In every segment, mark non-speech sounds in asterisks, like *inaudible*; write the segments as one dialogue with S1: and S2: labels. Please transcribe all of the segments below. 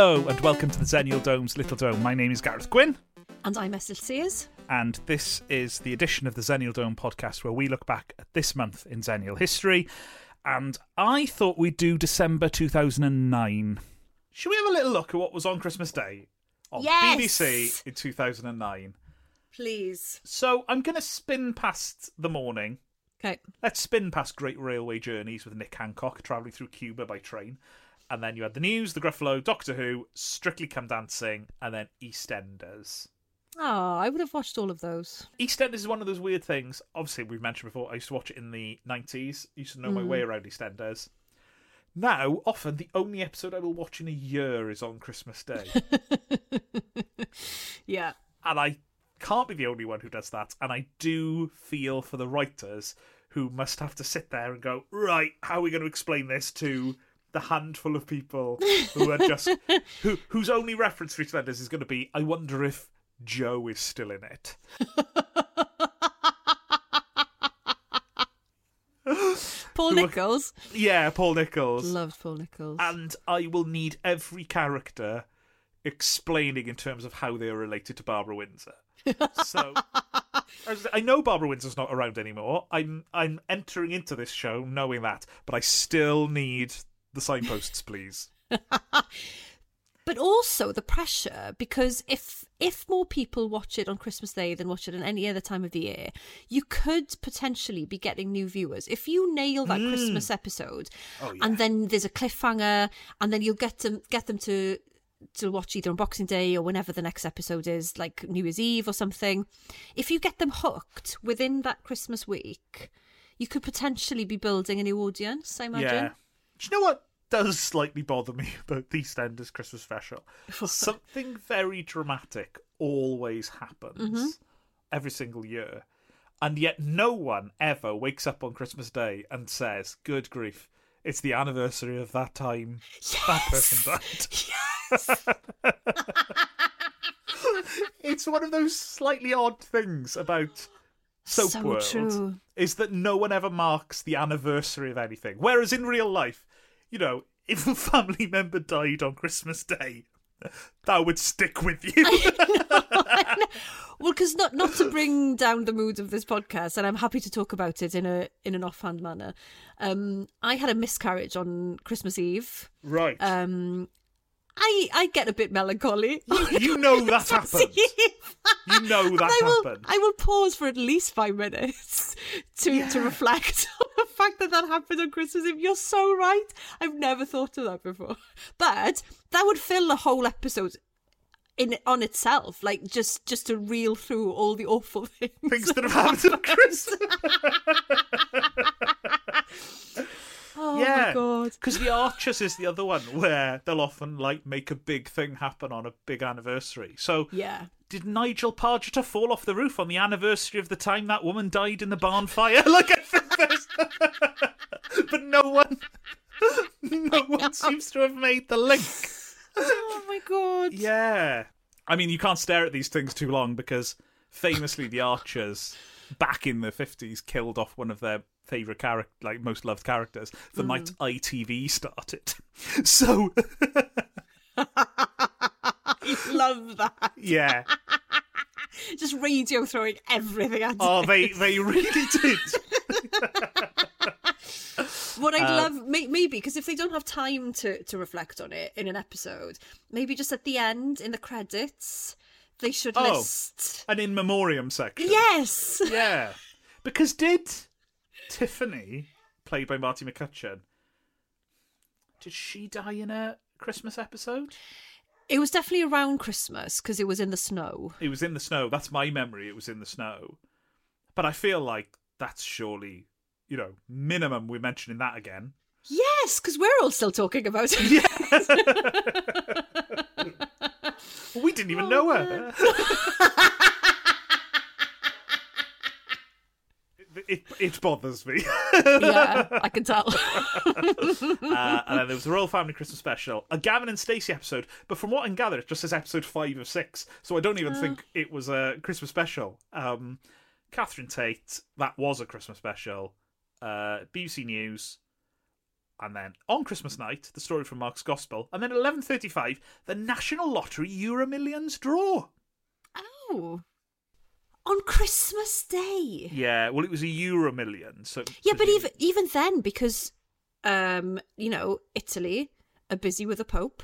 S1: Hello and welcome to the Xennial Dome's Little Dome. My name is Gareth Gwynn,
S2: And I'm Esyllt Sears.
S1: and this is the edition of the Xennial Dome podcast where we look back at this month in Xennial history. And I thought we'd do December 2009. Should we have a little look at what was on Christmas Day on
S2: Yes!
S1: BBC in 2009?
S2: Please.
S1: So I'm going to spin past the morning.
S2: Okay.
S1: Let's spin past Great Railway Journeys with Nick Hancock travelling through Cuba by train. And then you had the news, the Gruffalo, Doctor Who, Strictly Come Dancing, and then EastEnders.
S2: Oh, I would have watched all of those.
S1: EastEnders is one of those weird things. Obviously, we've mentioned before, I used to watch it in the 90s. used to know my way mm. around EastEnders. Now, often, the only episode I will watch in a year is on Christmas Day. *laughs*
S2: Yeah.
S1: and I can't be the only one who does that. And I do feel for the writers who must have to sit there and go, right, how are we going to explain this to the handful of people who are just *laughs* who whose only reference for EastEnders is going to be, I wonder if Joe is still in it. *laughs*
S2: Paul Nichols.
S1: Yeah, Paul Nichols.
S2: Loved Paul Nichols.
S1: and I will need every character explaining in terms of how they are related to Barbara Windsor. So *laughs* I know Barbara Windsor's not around anymore. I'm I'm entering into this show knowing that, but I still need the signposts, please. *laughs*
S2: but also the pressure because if if more people watch it on Christmas Day than watch it on any other time of the year, you could potentially be getting new viewers. If you nail that mm. Christmas episode
S1: Oh, yeah.
S2: and then there's a cliffhanger and then you'll get them get them to to watch either on Boxing Day or whenever the next episode is, like New Year's Eve or something. If you get them hooked within that Christmas week, you could potentially be building a new audience, I imagine.
S1: Yeah. Do you know what does slightly bother me about the EastEnders Christmas special? *laughs* Something very dramatic always happens mm-hmm. every single year. And yet no one ever wakes up on Christmas Day and says, Good grief, it's the anniversary of that time that person died. *laughs* *laughs* Yes! it's one of those slightly odd things about Soap
S2: So
S1: World
S2: true.
S1: is that no one ever marks the anniversary of anything. Whereas in real life, you know, if a family member died on Christmas Day, that would stick with you. *laughs*
S2: Well, because not not to bring down the mood of this podcast, and I'm happy to talk about it in a in an offhand manner. Um, I had a miscarriage on Christmas Eve.
S1: right.
S2: Um, I I get a bit melancholy.
S1: you know that happened. You know *laughs* that
S2: I will,
S1: happened.
S2: I will pause for at least five minutes to to reflect on fact that that happened on Christmas Eve. You're so right. I've never thought of that before. *laughs* But that would fill a whole episode in on itself, like just just to reel through all the awful *laughs* things.
S1: Things that have happened on Christmas. *laughs*
S2: Oh
S1: yeah.
S2: my god.
S1: Because the Archers is the other one where they'll often like make a big thing happen on a big anniversary. So
S2: Yeah.
S1: did Nigel Pargeter fall off the roof on the anniversary of the time that woman died in the barn fire? *laughs* like I think there's *laughs* But no one *laughs* no one seems to have made the link.
S2: Oh my god.
S1: Yeah. I mean you can't stare at these things too long because famously the Archers back in the fifties killed off one of their favourite character like most loved characters the night ITV started. *laughs* So *laughs*
S2: Love that.
S1: yeah. *laughs*
S2: Just radio throwing everything at
S1: Oh
S2: it.
S1: they they really did.
S2: What I'd
S1: Uh,
S2: love, may- maybe, because if they don't have time to, to reflect on it in an episode, maybe just at the end, in the credits, they should
S1: Oh.
S2: list.
S1: An in memoriam section.
S2: Yes!
S1: Yeah. Because did Tiffany, played by Martine McCutcheon, did she die in a Christmas episode?
S2: It was definitely around Christmas because it was in the snow.
S1: It was in the snow. That's my memory. It was in the snow. But I feel like that's surely, you know, minimum we're mentioning that again.
S2: Yes, because we're all still talking about it. *laughs*
S1: Well, we didn't even oh, know her. *laughs* it, it, bothers me.
S2: yeah, I can tell. *laughs*
S1: uh, and then there was the Royal Family Christmas Special, a Gavin and Stacey episode, but from what I can gather, it just says episode five of six, so I don't even think it was a Christmas special. Um, Catherine Tate, that was a Christmas special. Uh, BBC News, And then on Christmas night, the story from Mark's Gospel, and then at eleven thirty-five, the National Lottery Euro Millions draw.
S2: Oh. On Christmas Day.
S1: Yeah, well, it was a Euro Million, so
S2: Yeah, but even even then, because um, you know, Italy are busy with the Pope.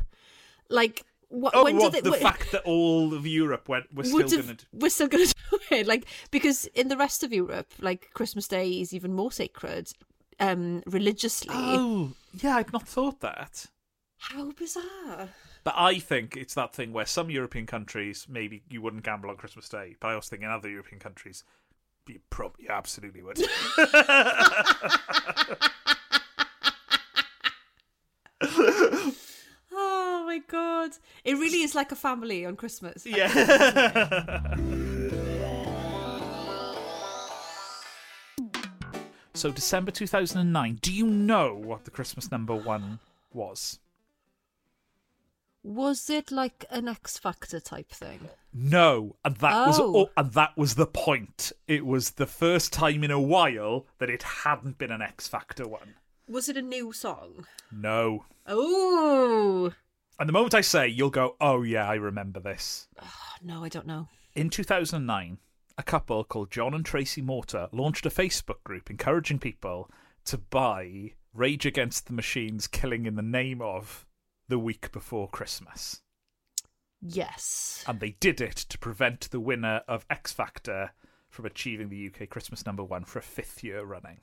S2: Like, what?
S1: Oh,
S2: when
S1: what,
S2: did they,
S1: the fact that all of Europe went was still
S2: would
S1: going
S2: have,
S1: to.
S2: we're still going *laughs* to do it, like because in the rest of Europe, like Christmas Day is even more sacred, um, religiously.
S1: Oh, yeah, I'd not thought that.
S2: How bizarre!
S1: But I think it's that thing where some European countries maybe you wouldn't gamble on Christmas Day, but I also think in other European countries you probably you absolutely would. *laughs*
S2: Oh my god! It really is like a family on Christmas.
S1: yeah. *laughs* so December 2009, do you know what the Christmas number 1 was?
S2: Was it like an X Factor type thing?
S1: No, and that was
S2: Oh.
S1: oh, and that was the point. It was the first time in a while that it hadn't been an X Factor one.
S2: Was it a new song?
S1: No.
S2: Oh
S1: And the moment I say, you'll go, "Oh yeah, I remember this."
S2: Ah, no, I don't know.
S1: In 2009, a couple called John and Tracy Morter launched a Facebook group encouraging people to buy Rage Against the Machine's Killing in the Name of the week before Christmas.
S2: Yes.
S1: And they did it to prevent the winner of X Factor from achieving the UK Christmas number one for a fifth year running.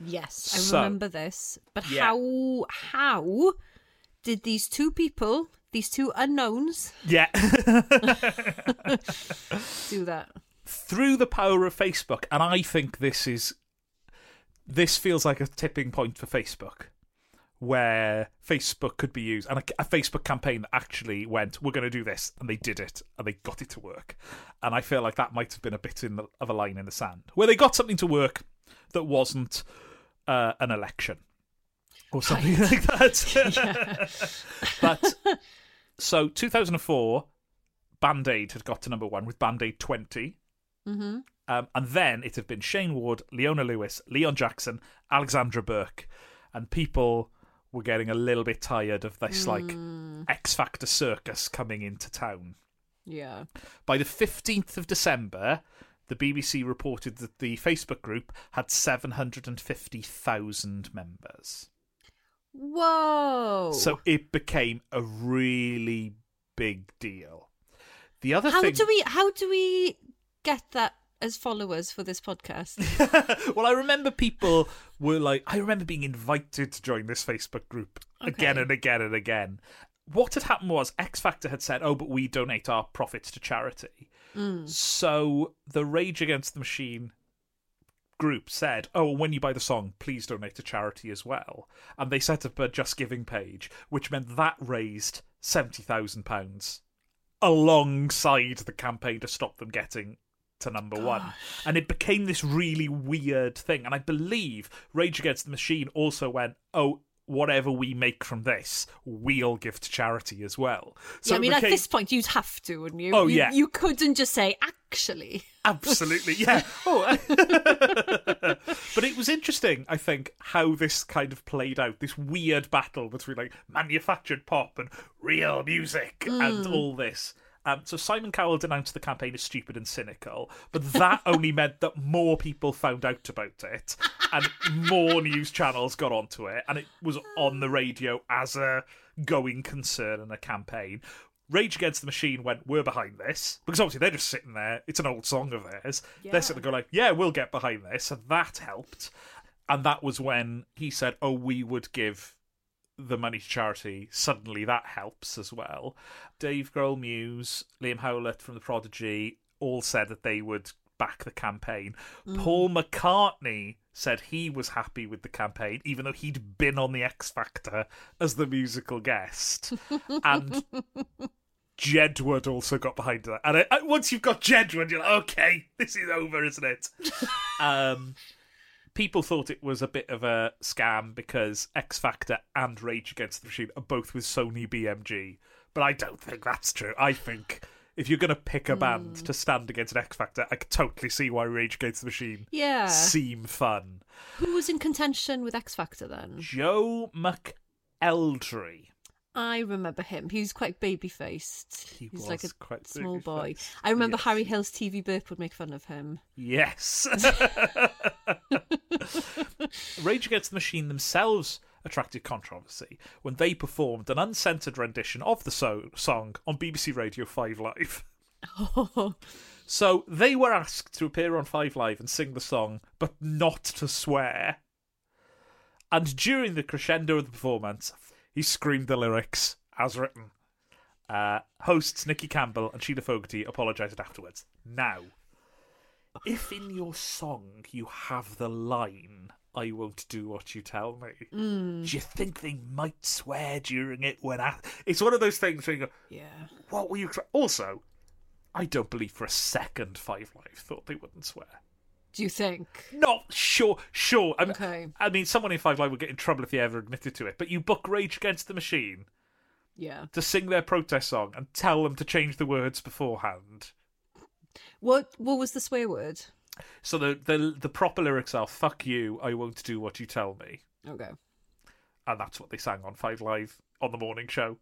S2: Yes, I
S1: So-
S2: remember this. But
S1: Yeah.
S2: how how did these two people, these two unknowns,
S1: Yeah. *laughs*
S2: do that?
S1: Through the power of Facebook, and I think this is this feels like a tipping point for Facebook. Where Facebook could be used, and a, a Facebook campaign that actually went, "We're going to do this," and they did it, and they got it to work. And I feel like that might have been a bit in the, of a line in the sand, where they got something to work that wasn't uh, an election or something like that. *laughs* *laughs* but so 2004, Band Aid had got to number one with Band Aid 20.
S2: Mm-hmm.
S1: Um, and then it had been Shayne Ward, Leona Lewis, Leon Jackson, Alexandra Burke, and people were getting a little bit tired of this like mm. X Factor circus coming into town.
S2: Yeah.
S1: By the 15th of December, the BBC reported that the Facebook group had 750,000 members.
S2: Whoa.
S1: So it became a really big deal. The other
S2: how
S1: thing
S2: do we how do we get that as followers for this podcast? *laughs*
S1: well, I remember people were like, I remember being invited to join this Facebook group again and again and again. What had happened was X Factor had said, "Oh, but we donate our profits to charity." Mm. So the Rage Against the Machine group said, "Oh, when you buy the song, please donate to charity as well." And they set up a Just Giving page, which meant that raised seventy thousand pounds alongside the campaign to stop them getting to number one. And it became this really weird thing. And I believe Rage Against the Machine also went, oh, whatever we make from this, we'll give to charity as well. So
S2: yeah, I mean, at this point, you'd have to, wouldn't you?
S1: Oh,
S2: You-
S1: yeah.
S2: You couldn't just say, actually.
S1: Absolutely, yeah. *laughs* Oh, *laughs* but it was interesting, I think, how this kind of played out. This weird battle between like manufactured pop and real music and mm. all this. Um, so Simon Cowell denounced the campaign as stupid and cynical, but that *laughs* only meant that more people found out about it, and more news channels got onto it, and it was on the radio as a going concern and a campaign. Rage Against the Machine went, we're behind this. Because obviously they're just sitting there. It's an old song of theirs. They're sitting there going like, yeah, we'll get behind this. So that helped. And that was when he said, oh, we would give the money to charity. Suddenly that helps as well. Dave Grohl Muse, Liam Howlett from The Prodigy all said that they would back the campaign. Paul McCartney said he was happy with the campaign, even though he'd been on the X Factor as the musical guest. *laughs* and Jedward also got behind that. And I, once you've got Jedward, you're like, okay, this is over, isn't it? *laughs* um, people thought it was a bit of a scam because X Factor and Rage Against the Machine are both with Sony BMG. But I don't think that's true. I think if you're going to pick a band hmm. to stand against an X Factor, I could totally see why Rage Against the Machine
S2: Yeah.
S1: seem fun.
S2: Who was in contention with X Factor then?
S1: Joe McElderry.
S2: I remember him. He was quite baby faced.
S1: He
S2: was like a
S1: quite
S2: small boy. I remember
S1: Yes.
S2: Harry Hill's TV Burp would make fun of him.
S1: Yes. *laughs* Rage Against the Machine themselves attracted controversy when they performed an uncensored rendition of the so- song on BBC Radio 5 Live.
S2: Oh, *laughs*
S1: So they were asked to appear on Five Live and sing the song, but not to swear. And during the crescendo of the performance, he screamed the lyrics as written. Uh, hosts Nicky Campbell and Sheila Fogarty apologised afterwards. Now, if in your song you have the line, I won't do what you tell me, do you think they might swear during it when I... It's one of those things where you go,
S2: yeah.
S1: what were you... Also, I don't believe for a second Five Live thought they wouldn't swear.
S2: Do you think?
S1: Not sure, sure. I'm,
S2: Okay.
S1: I mean, someone in Five Live would get in trouble if he ever admitted to it. But you book Rage Against the Machine
S2: Yeah.
S1: to sing their protest song and tell them to change the words beforehand.
S2: What What was the swear word?
S1: So the the the proper lyrics are "fuck you, I won't do what you tell me,"
S2: Okay.
S1: and that's what they sang on Five Live on the morning show.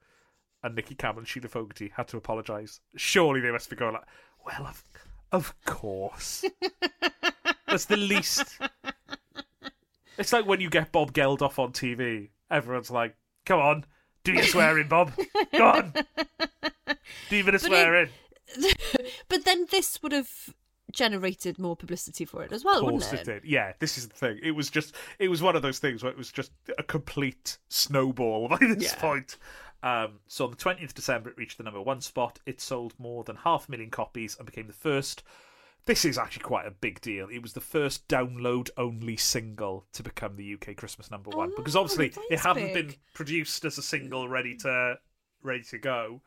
S1: And Nicky Campbell and Sheila Fogarty had to apologise. Surely they must be going like, "Well, of, of course." *laughs* That's the least. It's like when you get Bob Geldof on TV. Everyone's like, "Come on, do your swearing, Bob. Go on, do your of
S2: But it-
S1: swearing." *laughs*
S2: But then this would have generated more publicity for it as well,
S1: Of
S2: wouldn't
S1: it
S2: it?
S1: did. Yeah, this is the thing. It was just, it was one of those things where it was just a complete snowball *laughs* by this
S2: Yeah.
S1: point. Um, so on the 20th of December, it reached the number one spot. It sold more than half a million copies and became the first. This is actually quite a big deal. It was the first download only single to become the UK Christmas number one because
S2: Oh,
S1: obviously it hadn't
S2: big.
S1: been produced as a single ready to ready to go.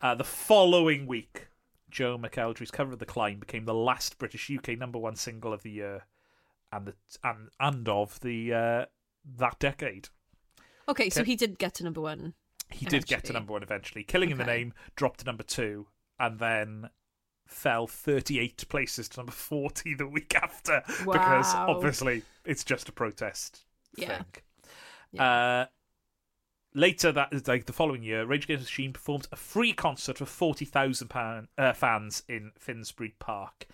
S1: Uh, the following week, Joe McElderry's cover of the climb became the last British UK number one single of the year, and the and and of the uh, that decade.
S2: Okay, so he did get to number one.
S1: He did get to number one eventually. Killing in the Name dropped to number two, and then fell 38 places to number 40 the week after *laughs* because obviously it's just a protest
S2: Yeah.
S1: thing. Uh, later that like the following year, Rage Against the Machine performed a free concert for 40,000 pound uh, fans in Finsbury Park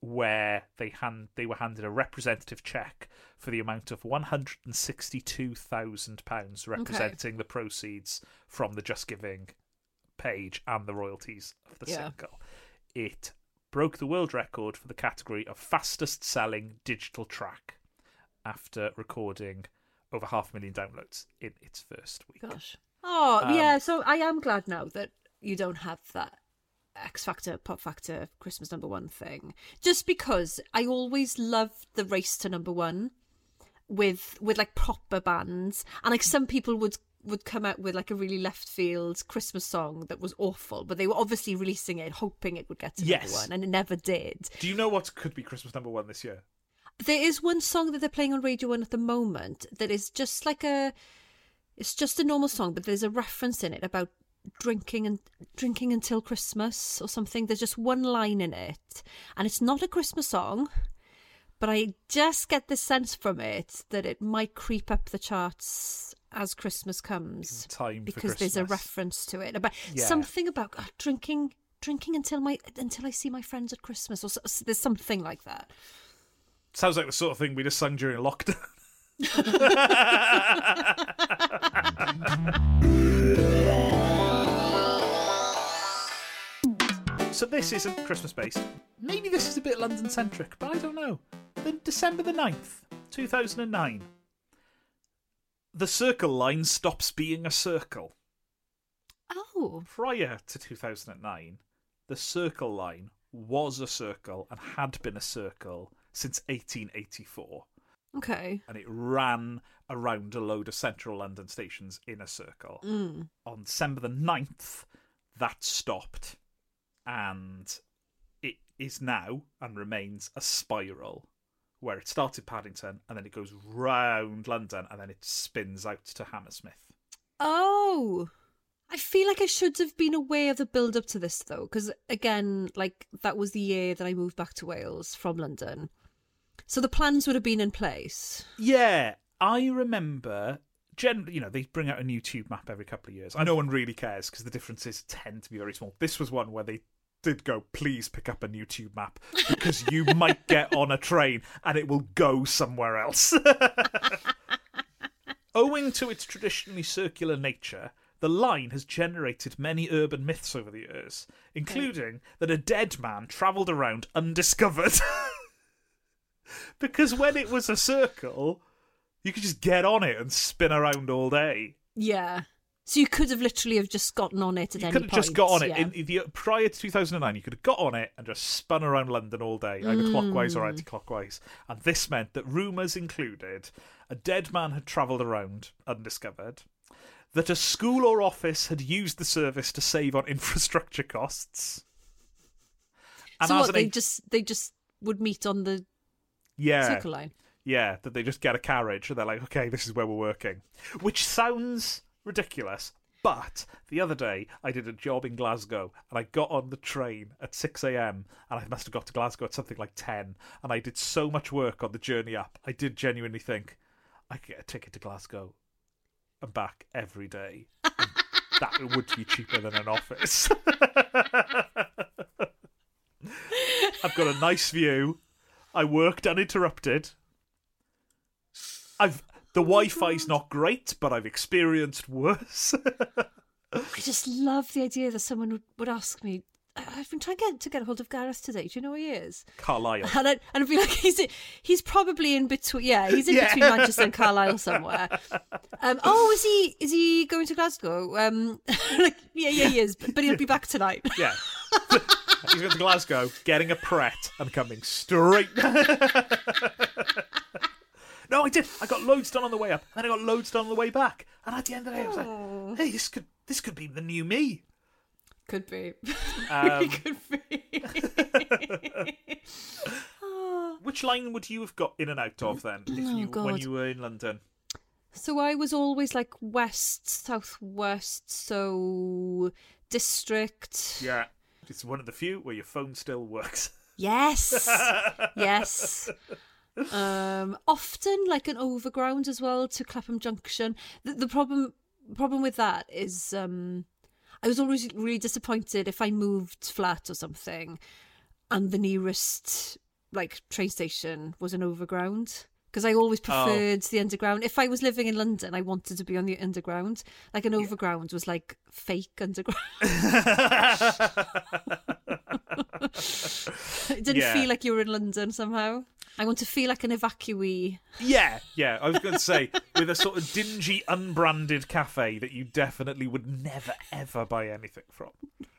S1: where they hand they were handed a representative check for the amount of 162,000 pounds representing the proceeds from the Just Giving page and the royalties of the
S2: Yeah.
S1: single. It broke the world record for the category of fastest selling digital track after recording over half a million downloads in its first week.
S2: Gosh. Oh,
S1: Um,
S2: yeah, so I am glad now that you don't have that X Factor, Pop Factor, Christmas number one thing. Just because I always loved the race to number one with with like proper bands. And like some people would would come out with like a really left field Christmas song that was awful, but they were obviously releasing it hoping it would get to
S1: Yes.
S2: number one, and it never did.
S1: Do you know what could be Christmas number one this year?
S2: There is one song that they're playing on Radio One at the moment that is just like a, it's just a normal song, but there's a reference in it about drinking and drinking until Christmas or something. There's just one line in it, and it's not a Christmas song, but I just get the sense from it that it might creep up the charts as Christmas comes
S1: for
S2: because there's a reference to it about
S1: Yeah.
S2: something about uh, drinking drinking until my until I see my friends at Christmas or so, there's something like that.
S1: Sounds like the sort of thing we'd have sung during lockdown. *laughs* so this isn't Christmas based. Maybe this is a bit London centric, but I don't know. Then December the 9th, 2009. The circle line stops being a circle.
S2: Oh,
S1: Prior to 2009, the circle line was a circle and had been a circle since 1884
S2: okay.
S1: and it ran around a load of central London stations in a circle.
S2: Mm.
S1: On December the 9th, that stopped and it is now and remains a spiral where it started Paddington and then it goes round London and then it spins out to Hammersmith.
S2: Oh, I feel like I should have been aware of the build up to this though, because again, like that was the year that I moved back to Wales from London. So the plans would have been in place.
S1: Yeah, I remember. Generally, you know, they bring out a new tube map every couple of years. I no one really cares because the differences tend to be very small. This was one where they did go, please pick up a new tube map because you might get on a train and it will go somewhere else. *laughs* Owing to its traditionally circular nature, the line has generated many urban myths over the years, including that a dead man travelled around undiscovered. *laughs* because when it was a circle, you could just get on it and spin around all day.
S2: Yeah. So you could have literally have just gotten on it at
S1: You
S2: any
S1: could have just got on it
S2: yeah.
S1: in, in the, prior to 2009. You could have got on it and just spun around London all day, either clockwise
S2: Mm.
S1: or anti-clockwise. And this meant that rumours included a dead man had travelled around undiscovered, that a school or office had used the service to save on *laughs* infrastructure costs. And
S2: so what? They
S1: en-
S2: just they just would meet on the
S1: yeah,
S2: circle line.
S1: Yeah, that they just get a carriage and they're like, okay, this is where we're working. Which sounds ridiculous. But the other day, I did a job in Glasgow and I got on the train at 6 a.m. and I must have got to Glasgow at something like 10. And I did so much work on the journey up. I did genuinely think I could get a ticket to Glasgow and back every day. And *laughs* that would be cheaper than an office. *laughs* I've got a nice view. I worked uninterrupted. I've the Wi-Fi's not great, but I've experienced worse.
S2: I just love the idea that someone would, would ask me. "I- I've been trying to get to get a hold of Gareth today. Do you know where he is?
S1: Carlisle.
S2: And I'd, and I'd be like, he's he's probably in between. Yeah, he's in
S1: Yeah.
S2: between Manchester and Carlisle somewhere. Um, oh, is he is he going to Glasgow? Um, *laughs* like, yeah, yeah, he is. But, but he'll be back tonight.
S1: Yeah. *laughs* He's going to Glasgow, getting a Pret, and coming straight. *laughs* no, I did. I got loads done on the way up, and then I got loads done on the way back. And at the end of the day, I was
S2: Oh.
S1: like, "Hey, this could this could be the new me."
S2: Could be. *laughs*
S1: Um, *laughs*
S2: Could be. *laughs*
S1: which line would you have got in and out of then, if you when
S2: Oh, God.
S1: you were in London?
S2: So I was always like west, southwest, so district.
S1: Yeah, it's one of the few where your phone still works.
S2: Yes. yes. Um, often like an overground as well to Clapham Junction. The, the problem problem with that is um, I was always really disappointed if I moved flat or something, and the nearest like train station was an overground. Because I always preferred the underground. If I was living in London, I wanted to be on the underground. Like an overground was like fake underground. *laughs* *laughs* it didn't
S1: Yeah.
S2: feel like you were in London somehow. I want to feel like an evacuee.
S1: Yeah, yeah. I was going to say with a sort of dingy, unbranded cafe that you definitely would never ever buy anything from.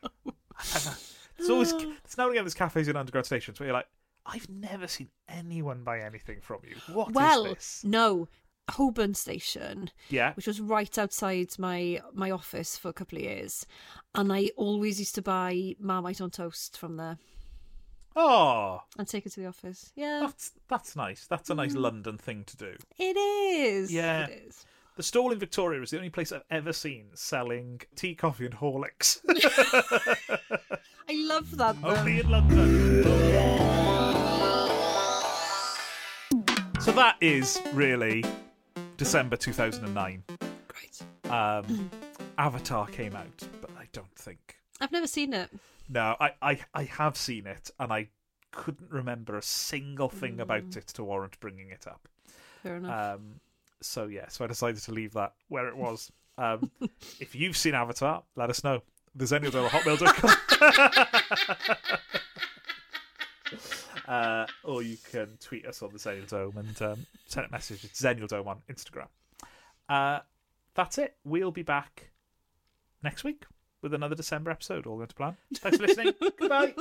S1: *laughs* It's always it's now and again there's cafes in underground stations where you're like, I've never seen anyone buy anything from you. What is
S2: well,
S1: this?
S2: no, Holborn Station,
S1: Yeah,
S2: which was right outside my my office for a couple of years, and I always used to buy Marmite on toast from there
S1: oh,
S2: and take it to the office. Yeah,
S1: that's that's nice. That's a nice
S2: Mm.
S1: London thing to do.
S2: it is.
S1: Yeah.
S2: it is.
S1: The stall in Victoria is the only place I've ever seen selling tea, coffee, and Horlicks. *laughs*
S2: I love that. Though.
S1: Only in London. So that is really December 2009.
S2: Great.
S1: Um, *clears throat* Avatar came out, but I don't think.
S2: I've never seen it.
S1: No, I, I, I have seen it, and I couldn't remember a single thing about it to warrant bringing it up.
S2: Fair enough.
S1: Um, so yeah, so I decided to leave that where it was. Um, *laughs* if you've seen Avatar, let us know. There's any other hotmail.com. *laughs* uh, or you can tweet us on the Xennial Dome and um, send a message. It's Xennial Dome on Instagram. Uh, that's it. We'll be back next week with another December episode. All going to plan. Thanks for listening. *laughs* Goodbye.